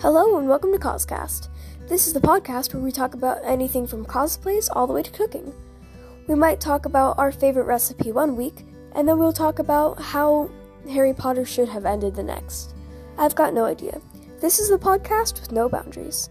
Hello and welcome to Coscast. This is the podcast where we talk about anything from cosplays all the way to cooking. We might talk about our favorite recipe one week, and then we'll talk about how Harry Potter should have ended the next. I've got no idea. This is the podcast with no boundaries.